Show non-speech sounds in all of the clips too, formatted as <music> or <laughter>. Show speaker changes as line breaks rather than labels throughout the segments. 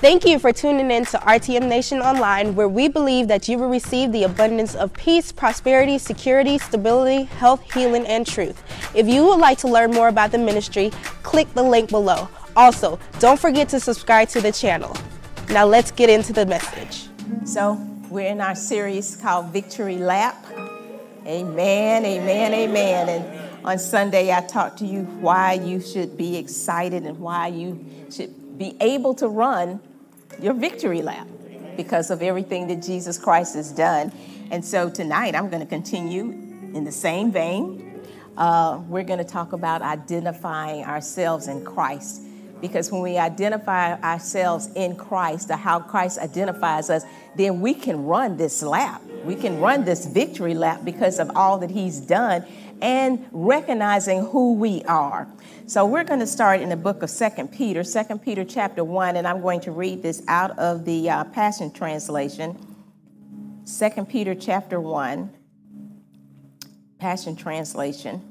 Thank you for tuning in to RTM Nation Online, where we believe that you will receive the abundance of peace, prosperity, security, stability, health, healing, and truth. If you would like to learn more about the ministry, click the link below. Also, don't forget to subscribe to the channel. Now let's get into the message.
So, we're in our series called Victory Lap. Amen, amen, amen. And on Sunday, I talked to you why you should be excited and why you should be able to run your victory lap because of everything that Jesus Christ has done. And so tonight, I'm going to continue in the same vein. Uh, we're going to talk about identifying ourselves in Christ because when we identify ourselves in Christ, or how Christ identifies us, then we can run this lap. We can run this victory lap because of all that He's done and recognizing who we are. So we're going to start in the book of Second Peter, Second Peter chapter 1, and I'm going to read this out of the uh, Passion Translation. Second Peter chapter 1, Passion Translation.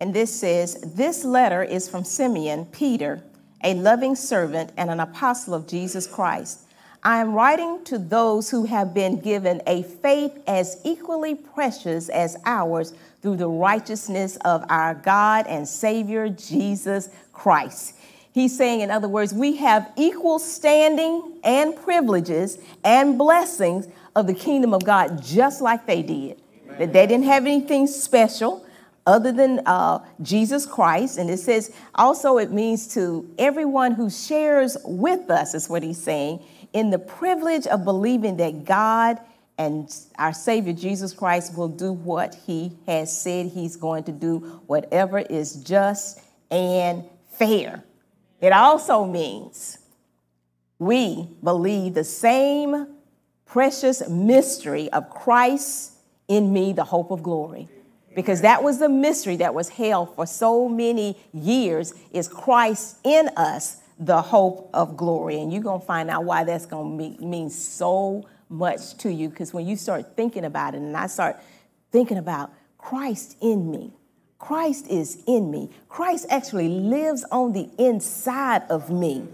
And this says, This letter is from Simeon, Peter, a loving servant and an apostle of Jesus Christ. I am writing to those who have been given a faith as equally precious as ours through the righteousness of our God and Savior Jesus Christ. He's saying, in other words, we have equal standing and privileges and blessings of the kingdom of God, just like they did. Amen. That they didn't have anything special other than uh, Jesus Christ. And it says also it means to everyone who shares with us, is what he's saying, in the privilege of believing that God and our Savior Jesus Christ will do what he has said he's going to do, whatever is just and fair. It also means we believe the same precious mystery of Christ in me, the hope of glory because that was the mystery that was held for so many years is Christ in us, the hope of glory. And you're going to find out why that's going to mean so much to you because when you start thinking about it, and I start thinking about Christ in me, Christ is in me. Christ actually lives on the inside of me.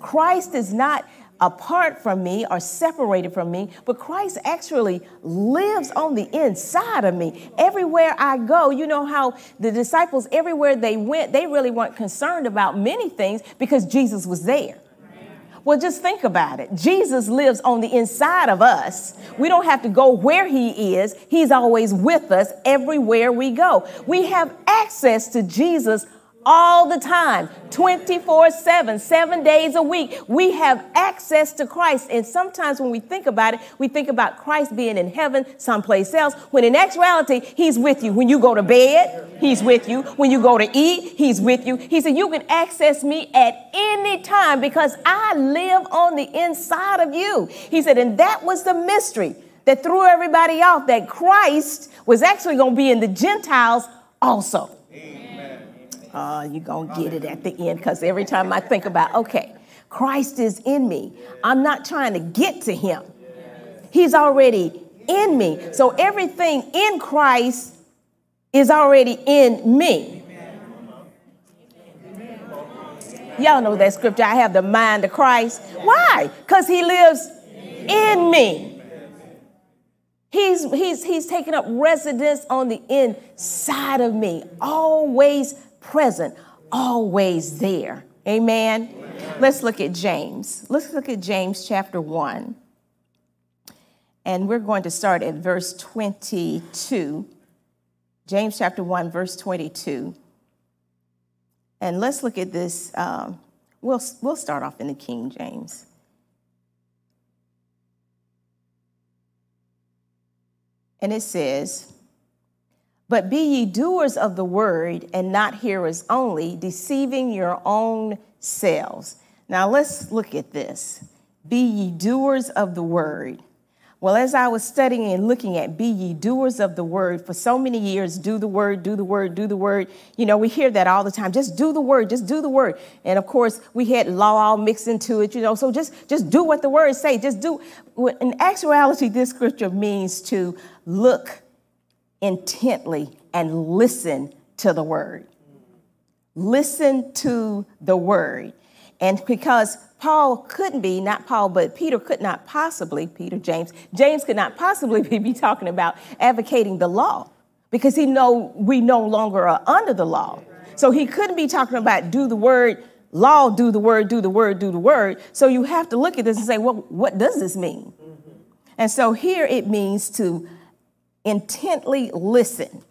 Christ is not apart from me or separated from me, but Christ actually lives on the inside of me. Everywhere I go, you know how the disciples, everywhere they went, they really weren't concerned about many things because Jesus was there. Well, just think about it. Jesus lives on the inside of us. We don't have to go where he is. He's always with us everywhere we go. We have access to Jesus all the time, 24 7, seven days a week. We have access to Christ. And sometimes when we think about it, we think about Christ being in heaven someplace else, when in actuality, He's with you. When you go to bed, He's with you. When you go to eat, He's with you. He said, You can access me at any time because I live on the inside of you. He said, And that was the mystery that threw everybody off that Christ was actually going to be in the Gentiles also. Uh, you're going to get it at the end because every time I think about, okay, Christ is in me, I'm not trying to get to him. He's already in me. So everything in Christ is already in me. Y'all know that scripture. I have the mind of Christ. Why? Because he lives in me. He's, he's, he's taking up residence on the inside of me, always present, always there. Amen? Amen. Let's look at James. Let's look at James chapter 1. And we're going to start at verse 22. James chapter 1, verse 22. And let's look at this. Um, we'll, we'll start off in the King James. And it says, but be ye doers of the word and not hearers only, deceiving your own selves. Now let's look at this. Be ye doers of the word. Well, as I was studying and looking at be ye doers of the word for so many years, do the word, do the word, do the word. You know, we hear that all the time. Just do the word, just do the word. And of course, we had law all mixed into it, you know. So just just do what the words say. Just do. In actuality, this scripture means to look intently and listen to the word. listen to the word. And because Paul couldn't be, not Paul, but Peter could not possibly, Peter, James, James could not possibly <laughs> be talking about advocating the law because he know we no longer are under the law. So he couldn't be talking about do the word, law, do the word, do the word, do the word. So you have to look at this and say, well, what does this mean? And so here it means to intently listen.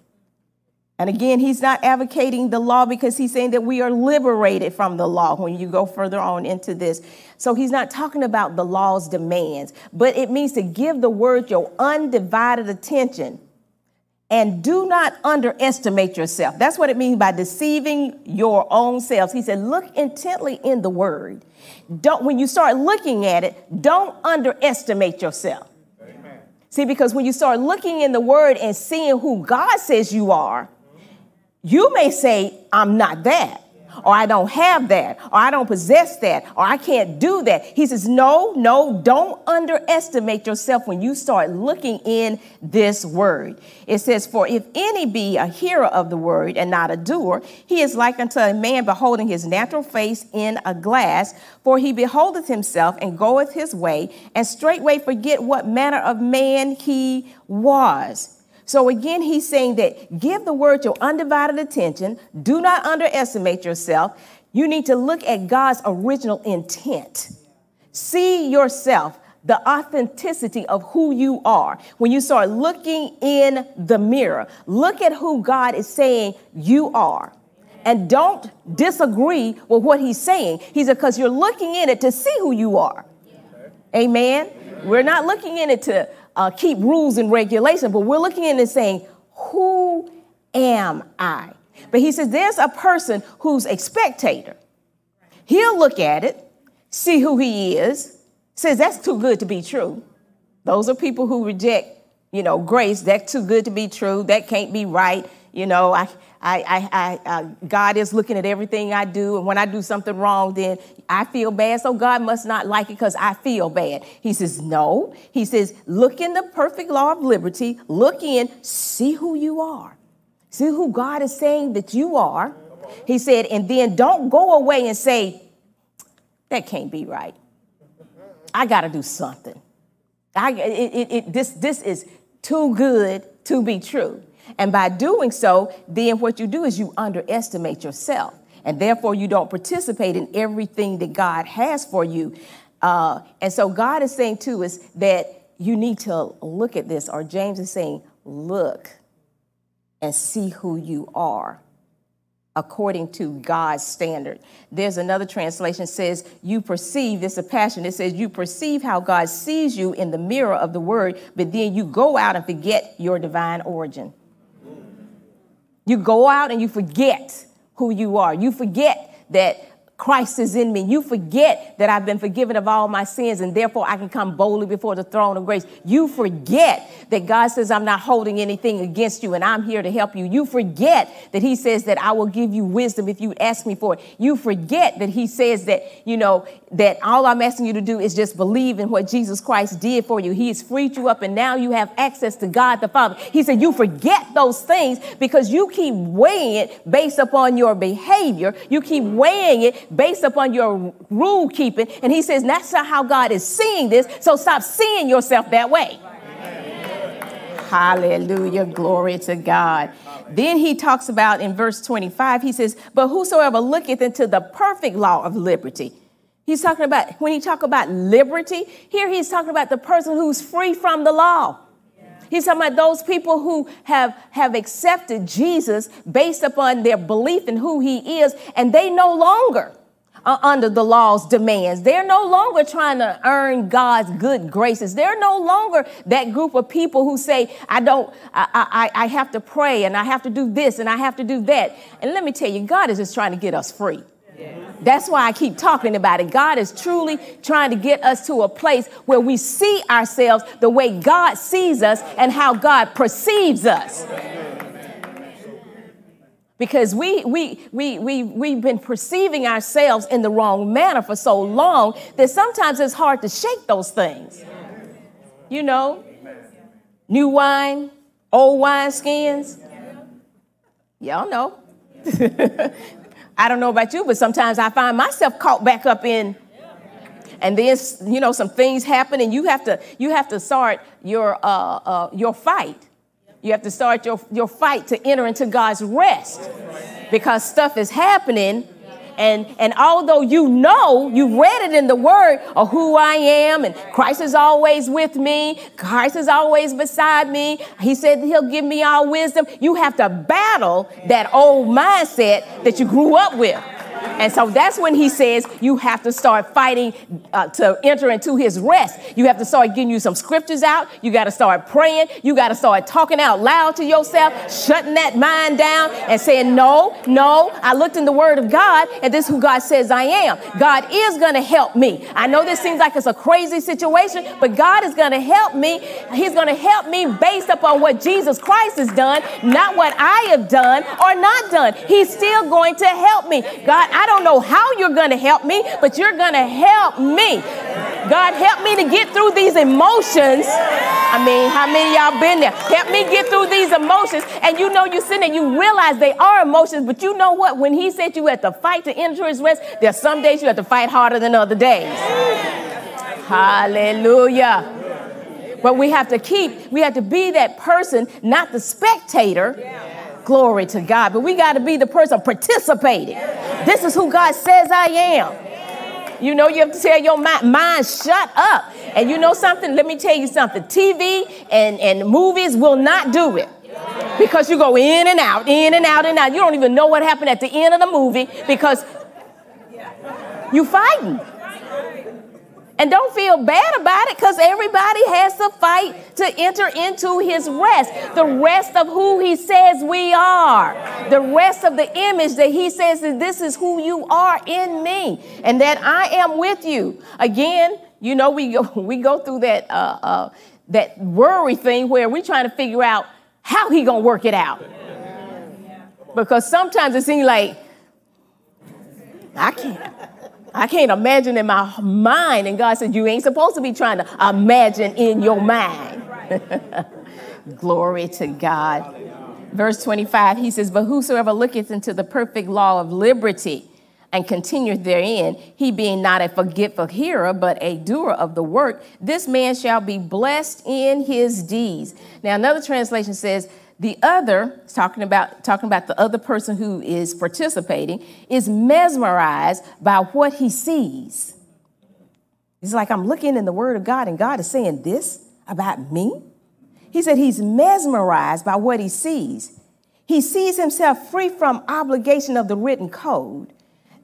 And again, he's not advocating the law because he's saying that we are liberated from the law when you go further on into this. So he's not talking about the law's demands, but it means to give the word your undivided attention and do not underestimate yourself. That's what it means by deceiving your own selves. He said, look intently in the word. Don't, when you start looking at it, don't underestimate yourself. See, because when you start looking in the word and seeing who God says you are, you may say, I'm not that, or I don't have that, or I don't possess that, or I can't do that. He says, No, no, don't underestimate yourself when you start looking in this word. It says, For if any be a hearer of the word and not a doer, he is like unto a man beholding his natural face in a glass. For he beholdeth himself and goeth his way, and straightway forget what manner of man he was. So again, he's saying that give the word your undivided attention. Do not underestimate yourself. You need to look at God's original intent. See yourself, the authenticity of who you are. When you start looking in the mirror, look at who God is saying you are. And don't disagree with what he's saying. He said, because you're looking in it to see who you are. Amen. We're not looking in it to uh, keep rules and regulation, but we're looking in and saying, Who am I? But he says there's a person who's a spectator. He'll look at it, see who he is, says that's too good to be true. Those are people who reject, you know, grace. That's too good to be true. That can't be right. You know, I, I, I, I uh, God is looking at everything I do, and when I do something wrong, then I feel bad. So God must not like it because I feel bad. He says, No. He says, Look in the perfect law of liberty. Look in, see who you are, see who God is saying that you are. He said, and then don't go away and say, That can't be right. I got to do something. I, it, it, it, this, this is too good to be true. And by doing so, then what you do is you underestimate yourself. And therefore, you don't participate in everything that God has for you. Uh, and so, God is saying, too, is that you need to look at this, or James is saying, look and see who you are according to God's standard. There's another translation says you perceive this a passion. It says you perceive how God sees you in the mirror of the word, but then you go out and forget your divine origin. You go out and you forget who you are. You forget that Christ is in me. You forget that I've been forgiven of all my sins and therefore I can come boldly before the throne of grace. You forget that God says I'm not holding anything against you and I'm here to help you. You forget that He says that I will give you wisdom if you ask me for it. You forget that He says that, you know, that all I'm asking you to do is just believe in what Jesus Christ did for you. He has freed you up and now you have access to God the Father. He said you forget those things because you keep weighing it based upon your behavior. You keep weighing it based upon your rule keeping. And he says that's not how God is seeing this. So stop seeing yourself that way. Hallelujah. Glory to God. Then he talks about in verse 25, he says, But whosoever looketh into the perfect law of liberty. He's talking about, when he talk about liberty, here he's talking about the person who's free from the law. He's talking about those people who have, have accepted Jesus based upon their belief in who he is, and they no longer are under the law's demands. They're no longer trying to earn God's good graces. They're no longer that group of people who say, I don't, I, I, I have to pray and I have to do this and I have to do that. And let me tell you, God is just trying to get us free. That's why I keep talking about it. God is truly trying to get us to a place where we see ourselves the way God sees us and how God perceives us. Because we, we, we, we, we've been perceiving ourselves in the wrong manner for so long that sometimes it's hard to shake those things. You know, new wine, old wine skins. Y'all know. <laughs> I don't know about you, but sometimes I find myself caught back up in and then you know some things happen and you have to you have to start your uh, uh, your fight. You have to start your, your fight to enter into god's rest because stuff is happening and, and although you know, you read it in the word of who I am, and Christ is always with me, Christ is always beside me. He said he'll give me all wisdom. You have to battle that old mindset that you grew up with. And so that's when he says you have to start fighting uh, to enter into his rest. You have to start getting you some scriptures out. You got to start praying. You got to start talking out loud to yourself, shutting that mind down and saying, No, no. I looked in the word of God and this is who God says I am. God is going to help me. I know this seems like it's a crazy situation, but God is going to help me. He's going to help me based upon what Jesus Christ has done, not what I have done or not done. He's still going to help me. God, I don't know how you're going to help me, but you're going to help me. God, help me to get through these emotions. I mean, how many y'all been there? Help me get through these emotions. And you know, you sit there, you realize they are emotions, but you know what? When He said you had to fight to enter His rest, there are some days you have to fight harder than other days. Hallelujah. But we have to keep, we have to be that person, not the spectator Glory to God. But we got to be the person participating. This is who God says I am. You know, you have to tell your mind, mind, shut up. And you know something? Let me tell you something. TV and, and movies will not do it. Because you go in and out, in and out and out. You don't even know what happened at the end of the movie because you fighting. And don't feel bad about it because everybody has to fight to enter into his rest. The rest of who he says we are. The rest of the image that he says that this is who you are in me and that I am with you. Again, you know, we go, <laughs> we go through that, uh, uh, that worry thing where we're trying to figure out how he going to work it out. Because sometimes it seems like, I can't. I can't imagine in my mind. And God said, You ain't supposed to be trying to imagine in your mind. <laughs> Glory to God. Verse 25, he says, But whosoever looketh into the perfect law of liberty and continueth therein, he being not a forgetful hearer, but a doer of the work, this man shall be blessed in his deeds. Now, another translation says, the other, talking about, talking about the other person who is participating, is mesmerized by what he sees. It's like I'm looking in the Word of God and God is saying this about me. He said he's mesmerized by what he sees. He sees himself free from obligation of the written code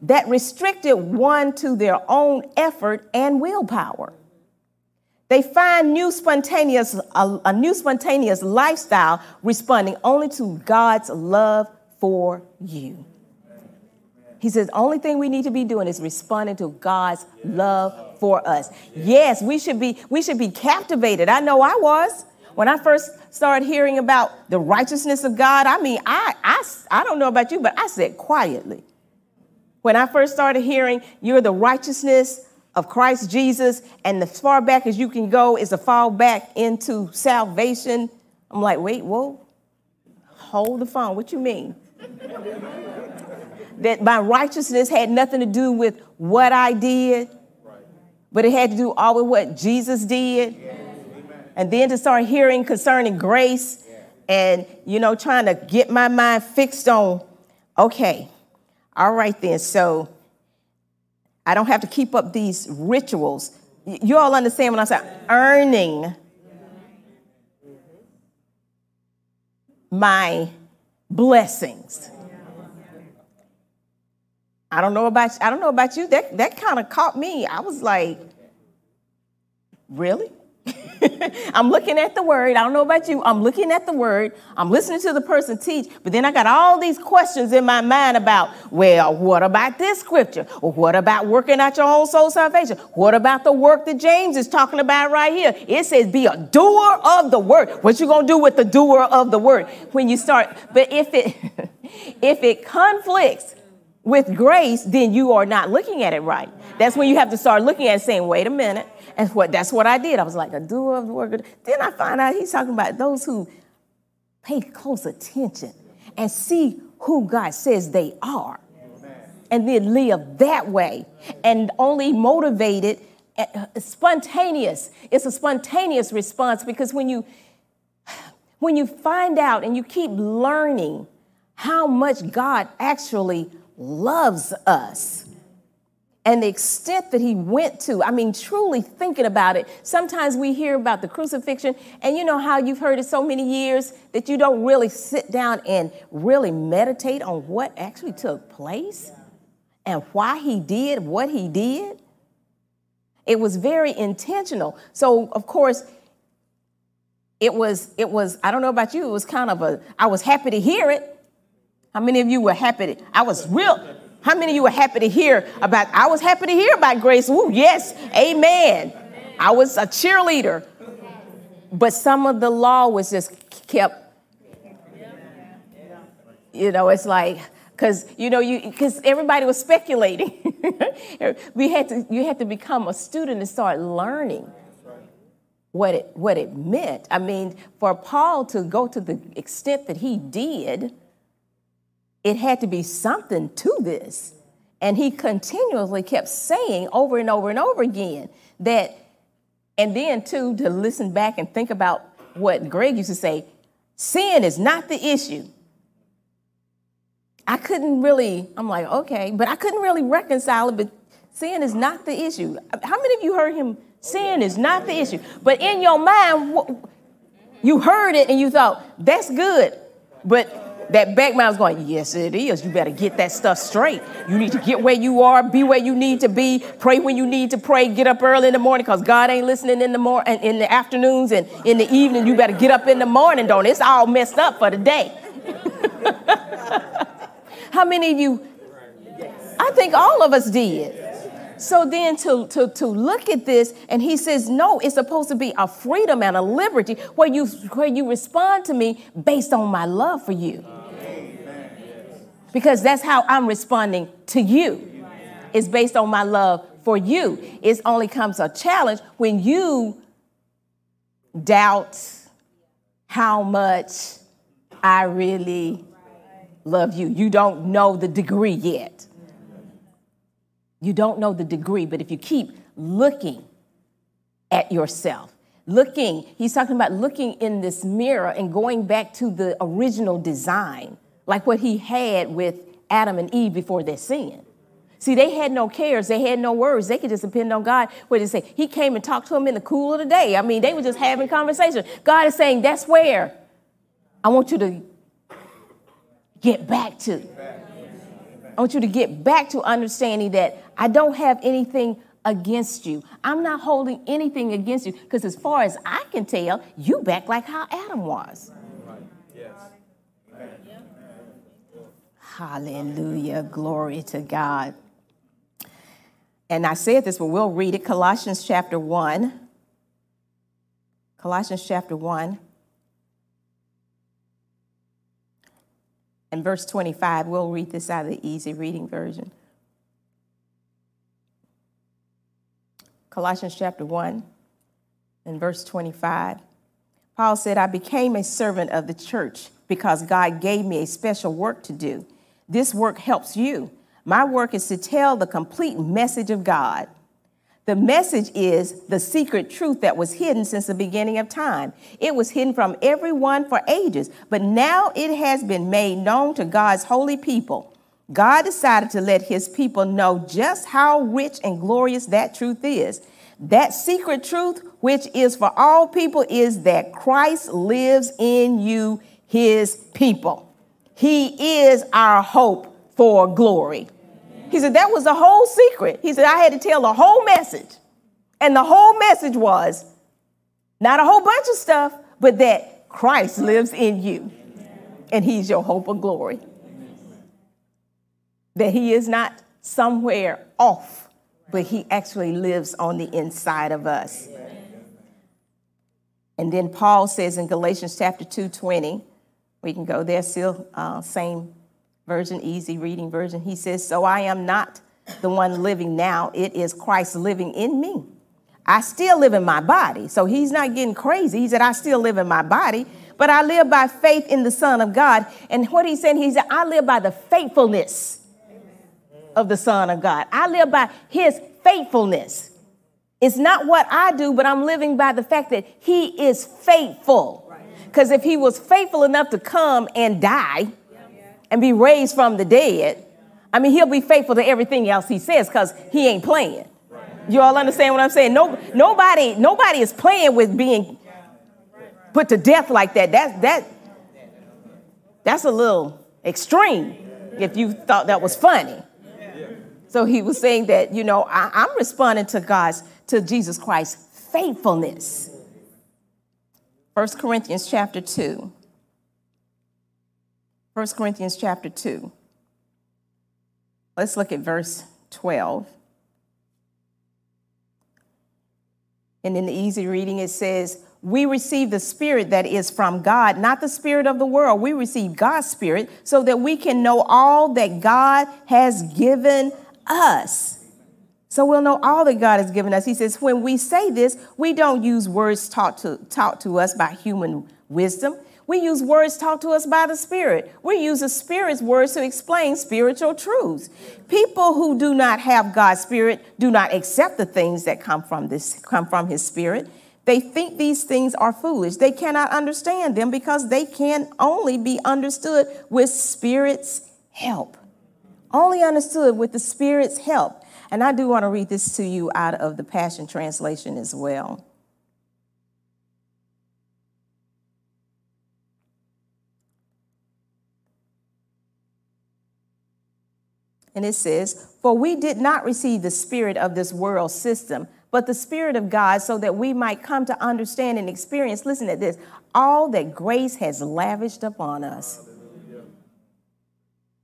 that restricted one to their own effort and willpower. They find new spontaneous, a, a new spontaneous lifestyle responding only to God's love for you. He says, the only thing we need to be doing is responding to God's love for us. Yes, we should be, we should be captivated. I know I was. When I first started hearing about the righteousness of God, I mean, I, I, I don't know about you, but I said quietly. When I first started hearing, you're the righteousness of Christ Jesus, and as far back as you can go is a fall back into salvation. I'm like, wait, whoa, hold the phone. What you mean? that my righteousness had nothing to do with what I did, but it had to do all with what Jesus did. And then to start hearing concerning grace and, you know, trying to get my mind fixed on, okay, all right then. So I don't have to keep up these rituals. You all understand when I say earning my blessings. I don't know about I don't know about you. That that kind of caught me. I was like, really? <laughs> I'm looking at the word. I don't know about you. I'm looking at the word. I'm listening to the person teach, but then I got all these questions in my mind about, well, what about this scripture? Or what about working out your own soul salvation? What about the work that James is talking about right here? It says be a doer of the word. What you to do with the doer of the word when you start? But if it <laughs> if it conflicts with grace, then you are not looking at it right. That's when you have to start looking at it saying, wait a minute. And what that's what I did. I was like a doer of the work. Then I find out he's talking about those who pay close attention and see who God says they are. and then live that way and only motivated uh, spontaneous it's a spontaneous response because when you when you find out and you keep learning how much god actually loves us and the extent that he went to. I mean, truly thinking about it. Sometimes we hear about the crucifixion, and you know how you've heard it so many years that you don't really sit down and really meditate on what actually took place and why he did what he did. It was very intentional. So, of course, it was, it was, I don't know about you, it was kind of a, I was happy to hear it. How many of you were happy to, I was real, how many of you were happy to hear about, I was happy to hear about grace. Ooh, yes, amen. I was a cheerleader. But some of the law was just kept, you know, it's like, because you know you because everybody was speculating <laughs> we had to you had to become a student and start learning what it what it meant i mean for paul to go to the extent that he did it had to be something to this and he continuously kept saying over and over and over again that and then too to listen back and think about what greg used to say sin is not the issue I couldn't really, I'm like, okay, but I couldn't really reconcile it. But sin is not the issue. How many of you heard him? Sin is not the issue. But in your mind, you heard it and you thought, that's good. But that back was going, yes, it is. You better get that stuff straight. You need to get where you are, be where you need to be, pray when you need to pray, get up early in the morning because God ain't listening in the morning, in the afternoons and in the evening. You better get up in the morning, don't it? It's all messed up for the day. <laughs> How many of you? I think all of us did. So then to, to, to look at this, and he says, no, it's supposed to be a freedom and a liberty where you, where you respond to me based on my love for you. Because that's how I'm responding to you. It's based on my love for you. It only comes a challenge when you doubt how much I really love you. You don't know the degree yet. You don't know the degree, but if you keep looking at yourself, looking, he's talking about looking in this mirror and going back to the original design, like what he had with Adam and Eve before their sin. See, they had no cares, they had no worries. They could just depend on God. What did he say? He came and talked to them in the cool of the day. I mean, they were just having conversation. God is saying, That's where I want you to get back to. I want you to get back to understanding that I don't have anything against you. I'm not holding anything against you because, as far as I can tell, you back like how Adam was. Hallelujah. Glory to God. And I said this, but we'll read it Colossians chapter 1. Colossians chapter 1. And verse 25, we'll read this out of the easy reading version. Colossians chapter 1 and verse 25. Paul said, I became a servant of the church because God gave me a special work to do. This work helps you. My work is to tell the complete message of God. The message is the secret truth that was hidden since the beginning of time. It was hidden from everyone for ages, but now it has been made known to God's holy people. God decided to let his people know just how rich and glorious that truth is. That secret truth, which is for all people, is that Christ lives in you, his people. He is our hope for glory. He said, that was the whole secret. He said, I had to tell the whole message. And the whole message was not a whole bunch of stuff, but that Christ lives in you and he's your hope of glory. That he is not somewhere off, but he actually lives on the inside of us. And then Paul says in Galatians chapter 2 20, we can go there, still uh, same version, easy reading version. He says, So I am not the one living now, it is Christ living in me. I still live in my body. So he's not getting crazy. He said, I still live in my body, but I live by faith in the Son of God. And what he's saying, he said, I live by the faithfulness of the Son of God. I live by his faithfulness. It's not what I do, but I'm living by the fact that he is faithful. Because if he was faithful enough to come and die and be raised from the dead, I mean, he'll be faithful to everything else he says because he ain't playing. You all understand what I'm saying? No, nobody, nobody is playing with being put to death like that. That's that. That's a little extreme. If you thought that was funny. So he was saying that you know I, I'm responding to God's to Jesus Christ's faithfulness. 1 Corinthians chapter 2. 1 Corinthians chapter 2. Let's look at verse 12. And in the easy reading, it says, We receive the Spirit that is from God, not the Spirit of the world. We receive God's Spirit so that we can know all that God has given us. So we'll know all that God has given us. He says, When we say this, we don't use words taught to, taught to us by human wisdom. We use words taught to us by the Spirit. We use the Spirit's words to explain spiritual truths. People who do not have God's Spirit do not accept the things that come from this come from His Spirit. They think these things are foolish. They cannot understand them because they can only be understood with Spirit's help. Only understood with the Spirit's help. And I do want to read this to you out of the Passion Translation as well. And it says, For we did not receive the spirit of this world system, but the spirit of God, so that we might come to understand and experience, listen to this, all that grace has lavished upon us.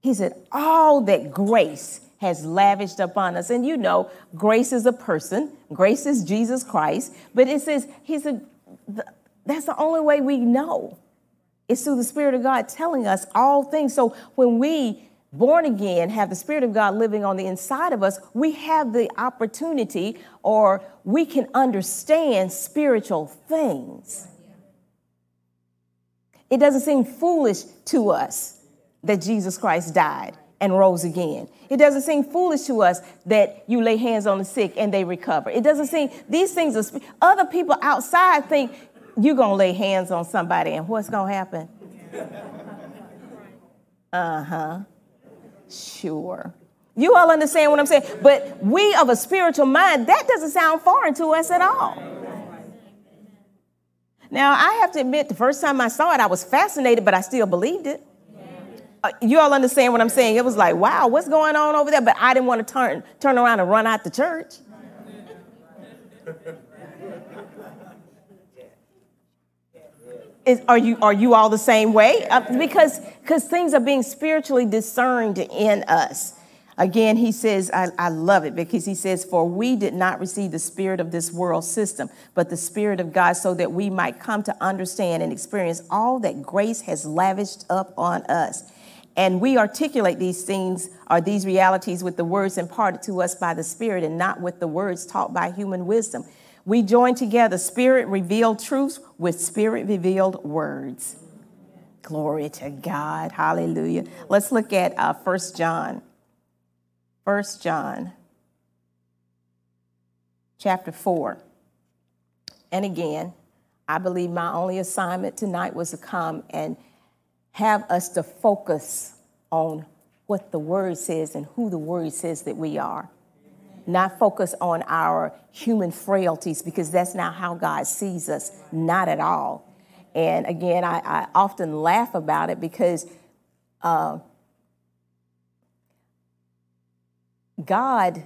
He said, All that grace has lavished upon us. And you know, grace is a person, grace is Jesus Christ, but it says, He said, that's the only way we know. It's through the Spirit of God telling us all things. So when we born again, have the Spirit of God living on the inside of us, we have the opportunity or we can understand spiritual things. It doesn't seem foolish to us that Jesus Christ died and rose again. It doesn't seem foolish to us that you lay hands on the sick and they recover. It doesn't seem, these things are, other people outside think you're going to lay hands on somebody and what's going to happen? Uh huh. Sure. You all understand what I'm saying? But we of a spiritual mind, that doesn't sound foreign to us at all. Now, I have to admit, the first time I saw it, I was fascinated, but I still believed it. Uh, you all understand what I'm saying? It was like, wow, what's going on over there? But I didn't want to turn, turn around and run out the church. Is, are you are you all the same way? Uh, because because things are being spiritually discerned in us. Again, he says, I, I love it because he says, For we did not receive the spirit of this world system, but the spirit of God, so that we might come to understand and experience all that grace has lavished up on us. And we articulate these things or these realities with the words imparted to us by the Spirit and not with the words taught by human wisdom. We join together spirit revealed truths with spirit revealed words. Glory to God. Hallelujah. Let's look at uh, 1 John. 1 John chapter 4. And again, I believe my only assignment tonight was to come and have us to focus on what the word says and who the word says that we are not focus on our human frailties because that's not how God sees us, not at all. And again, I, I often laugh about it because uh, God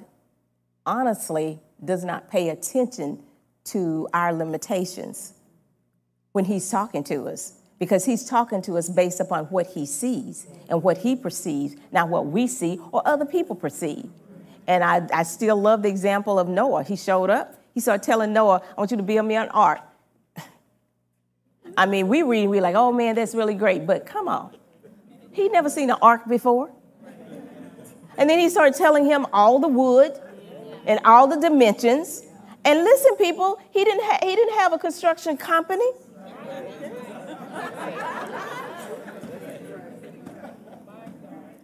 honestly does not pay attention to our limitations when He's talking to us because He's talking to us based upon what He sees and what He perceives, not what we see or other people perceive. And I, I still love the example of Noah. He showed up, he started telling Noah, I want you to build me an ark. <laughs> I mean, we read, we're like, oh man, that's really great, but come on. He'd never seen an ark before. And then he started telling him all the wood and all the dimensions. And listen, people, he didn't, ha- he didn't have a construction company.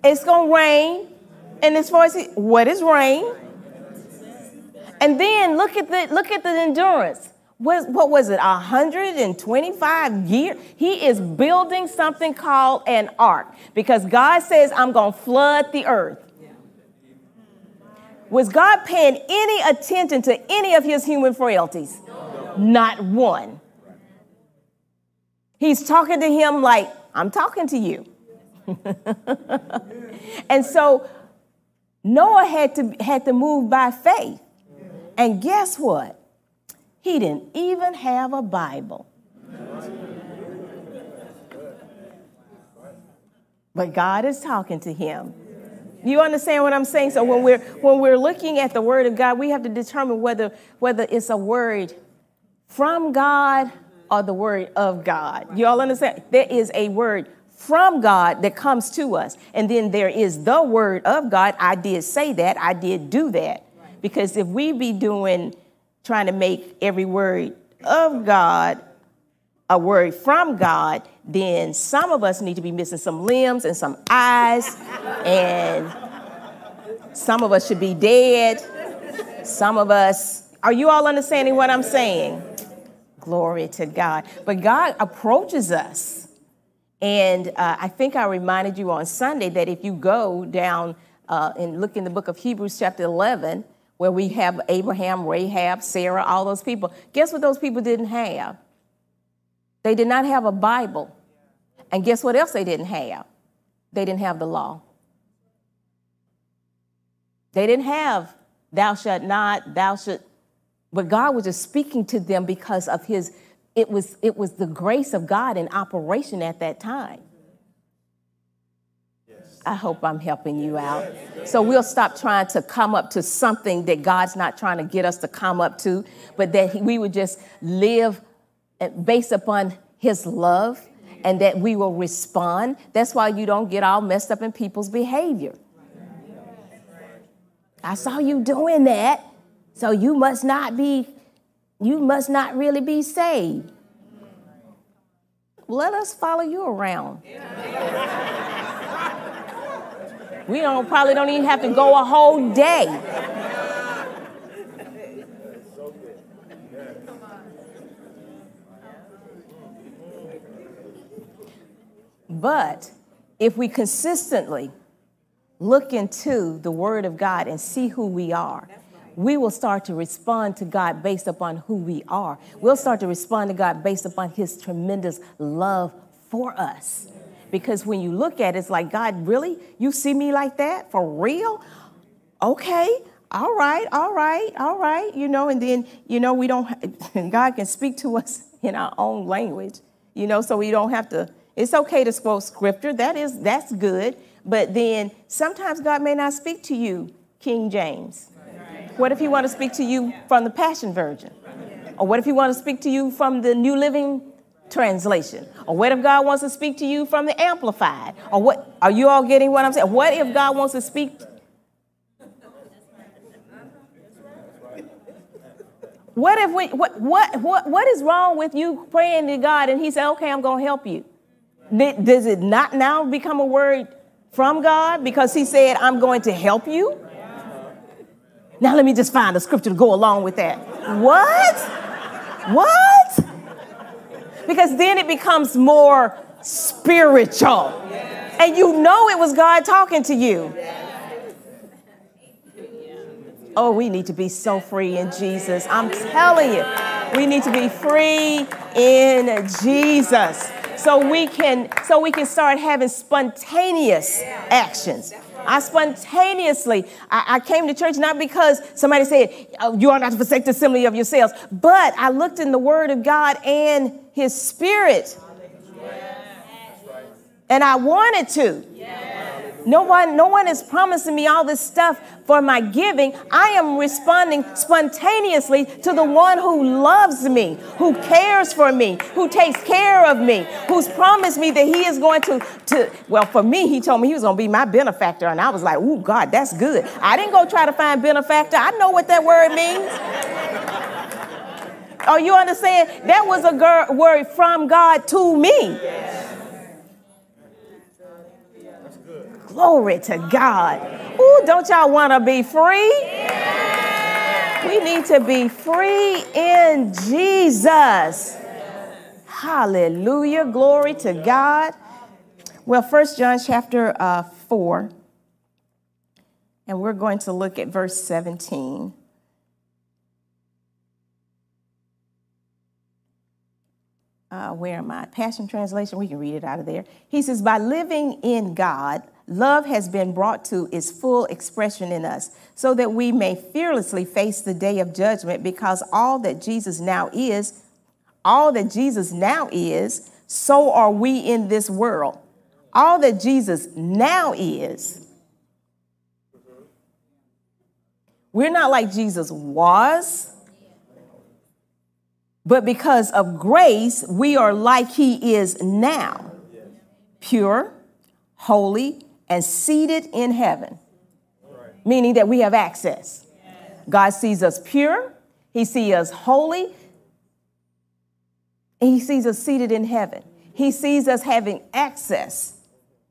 It's going to rain. And as far as he, what is rain? And then look at the look at the endurance. What, what was it? 125 years? He is building something called an ark because God says, I'm going to flood the earth. Was God paying any attention to any of his human frailties? No. Not one. He's talking to him like, I'm talking to you. <laughs> and so Noah had to, had to move by faith. And guess what? He didn't even have a Bible. But God is talking to him. You understand what I'm saying? So when we're when we're looking at the word of God, we have to determine whether whether it's a word from God or the word of God. You all understand? There is a word from God that comes to us. And then there is the word of God. I did say that. I did do that. Because if we be doing trying to make every word of God a word from God, then some of us need to be missing some limbs and some eyes, and some of us should be dead. Some of us, are you all understanding what I'm saying? Glory to God. But God approaches us. And uh, I think I reminded you on Sunday that if you go down uh, and look in the book of Hebrews, chapter 11, where we have Abraham, Rahab, Sarah, all those people, guess what those people didn't have? They did not have a Bible. And guess what else they didn't have? They didn't have the law. They didn't have thou shalt not, thou should. But God was just speaking to them because of his, it was, it was the grace of God in operation at that time. I hope I'm helping you out. So we'll stop trying to come up to something that God's not trying to get us to come up to, but that we would just live eh, based upon His love and that we will respond. That's why you don't get all messed up in people's behavior. I saw you doing that, so you must not be, you must not really be saved. Let us follow you around. We don't probably don't even have to go a whole day. But if we consistently look into the Word of God and see who we are, we will start to respond to God based upon who we are. We'll start to respond to God based upon His tremendous love for us. Because when you look at it, it's like, God, really? You see me like that? For real? Okay, all right, all right, all right. You know, and then, you know, we don't, <laughs> God can speak to us <laughs> in our own language, you know, so we don't have to it's okay to quote scripture. That is that's good. But then sometimes God may not speak to you, King James. What if he want to speak to you from the Passion Version? Or what if he want to speak to you from the New Living Translation? Or what if God wants to speak to you from the Amplified? Or what are you all getting what I'm saying? What if God wants to speak What if we what what what what is wrong with you praying to God and he said, "Okay, I'm going to help you." Does it not now become a word from God because He said, I'm going to help you? Now let me just find a scripture to go along with that. What? What? Because then it becomes more spiritual. And you know it was God talking to you. Oh, we need to be so free in Jesus. I'm telling you, we need to be free in Jesus so we can so we can start having spontaneous actions. I spontaneously, I, I, came to church not because somebody said, oh, you are not to forsake the assembly of yourselves, but I looked in the Word of God and His Spirit. And I wanted to. No one, no one is promising me all this stuff for my giving. I am responding spontaneously to the one who loves me, who cares for me, who takes care of me, who's promised me that he is going to, to well, for me, he told me he was going to be my benefactor. And I was like, oh, God, that's good. I didn't go try to find benefactor. I know what that word means. Oh, you understand? That was a word from God to me. Glory to God. Ooh, don't y'all want to be free? We need to be free in Jesus. Hallelujah. Glory to God. Well, First John chapter uh, 4, and we're going to look at verse 17. Uh, where am I? Passion Translation, we can read it out of there. He says, By living in God, love has been brought to its full expression in us, so that we may fearlessly face the day of judgment, because all that Jesus now is, all that Jesus now is, so are we in this world. All that Jesus now is, we're not like Jesus was, but because of grace, we are like he is now. Pure, holy, and seated in heaven, meaning that we have access. God sees us pure, he sees us holy, he sees us seated in heaven. He sees us having access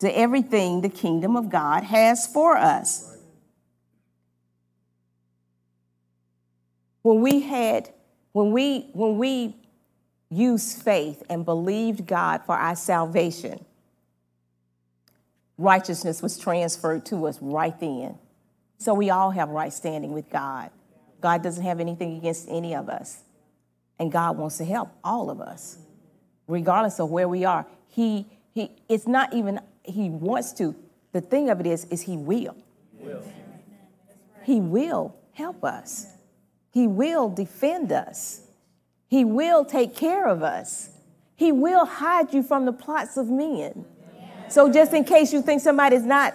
to everything the kingdom of God has for us. When we had, when we, when we used faith and believed God for our salvation, righteousness was transferred to us right then. So we all have right standing with God. God doesn't have anything against any of us. And God wants to help all of us, regardless of where we are. He, he, it's not even he wants to. The thing of it is, is he will. He will help us. He will defend us. He will take care of us. He will hide you from the plots of men. So just in case you think somebody's not,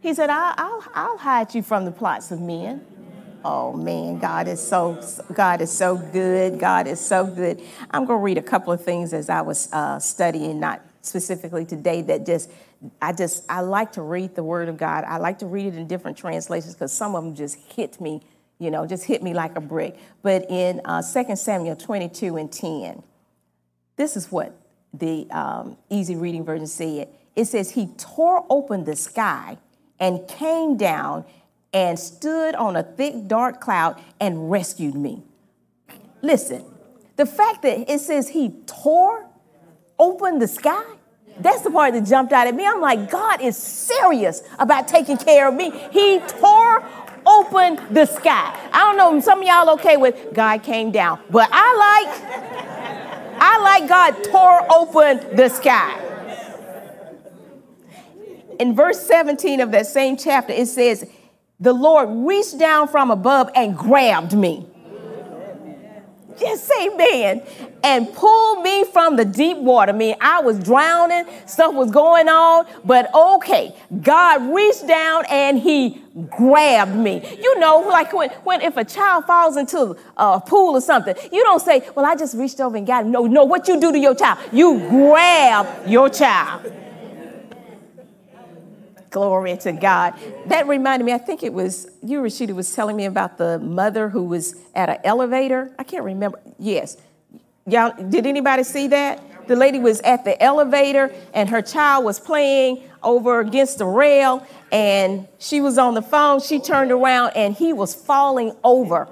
he said, I'll, I'll, I'll hide you from the plots of men. Oh man, God is so God is so good. God is so good. I'm going to read a couple of things as I was uh, studying, not specifically today that just I just I like to read the Word of God. I like to read it in different translations because some of them just hit me, you know, just hit me like a brick. But in uh, 2 Samuel 22 and 10, this is what the um, easy reading version said. It says, He tore open the sky and came down and stood on a thick dark cloud and rescued me. Listen, the fact that it says He tore open the sky? That's the part that jumped out at me. I'm like, God is serious about taking care of me. He tore open the sky. I don't know, some of y'all okay with God came down, but I like, I like God tore open the sky. In verse 17 of that same chapter, it says, The Lord reached down from above and grabbed me. Say man. And pulled me from the deep water. I mean, I was drowning, stuff was going on, but okay. God reached down and he grabbed me. You know, like when, when if a child falls into a pool or something, you don't say, Well, I just reached over and got him. No, no, what you do to your child? You grab your child. Glory to God. That reminded me, I think it was you, Rashida, was telling me about the mother who was at an elevator. I can't remember. Yes. Y'all, did anybody see that? The lady was at the elevator and her child was playing over against the rail and she was on the phone. She turned around and he was falling over.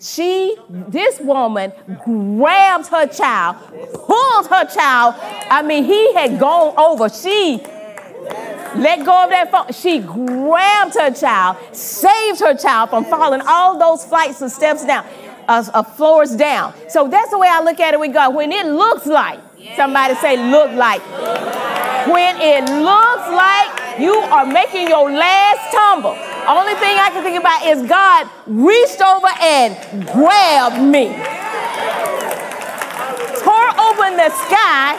She, this woman, grabbed her child, pulled her child. I mean, he had gone over. She let go of that phone. She grabbed her child, saved her child from falling all those flights of steps down, uh, uh, floors down. So that's the way I look at it with God. When it looks like, somebody say, look like. When it looks like you are making your last tumble only thing I can think about is God reached over and grabbed me, tore open the sky,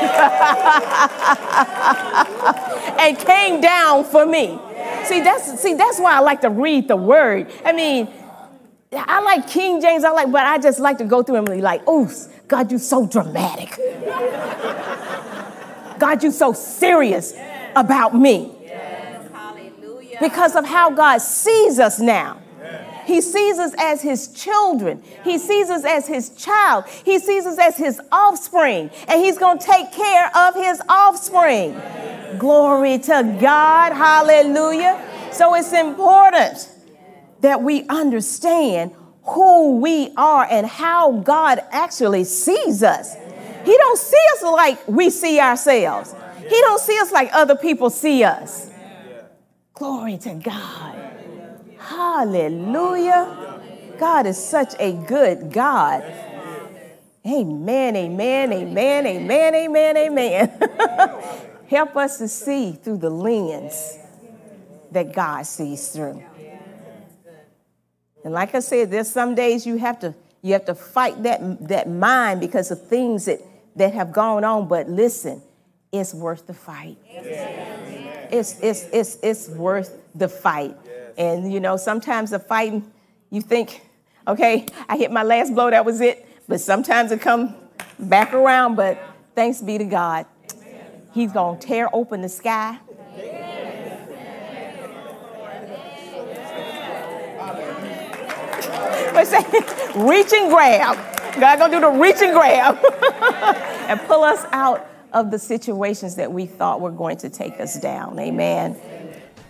<laughs> and came down for me. See, that's see, that's why I like to read the word. I mean, I like King James, I like, but I just like to go through and be like, oh, God, you so dramatic. God, you so serious about me because of how God sees us now. He sees us as his children. He sees us as his child. He sees us as his offspring. And he's going to take care of his offspring. Glory to God. Hallelujah. So it's important that we understand who we are and how God actually sees us. He don't see us like we see ourselves. He don't see us like other people see us. Glory to God. Hallelujah. God is such a good God. Amen, amen, amen, amen, amen, amen. <laughs> Help us to see through the lens that God sees through. And like I said, there's some days you have to you have to fight that that mind because of things that that have gone on. But listen, it's worth the fight. It's it's it's it's worth the fight. And you know, sometimes the fighting, you think, okay, I hit my last blow, that was it. But sometimes it come back around. But thanks be to God, He's gonna tear open the sky But say, reach and grab. God gonna do the reach and grab <laughs> and pull us out of the situations that we thought were going to take us down. Amen.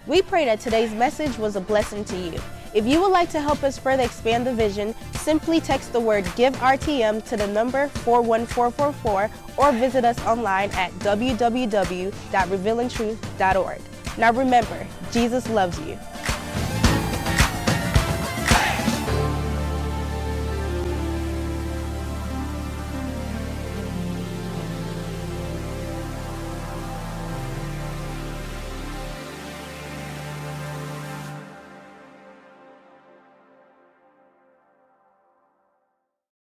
We pray that today's message was a blessing to you. If you would like to help us further expand the vision, simply text the word Give RTM to the number 41444 or visit us online at www.revealingtruth.org. Now remember, Jesus loves you.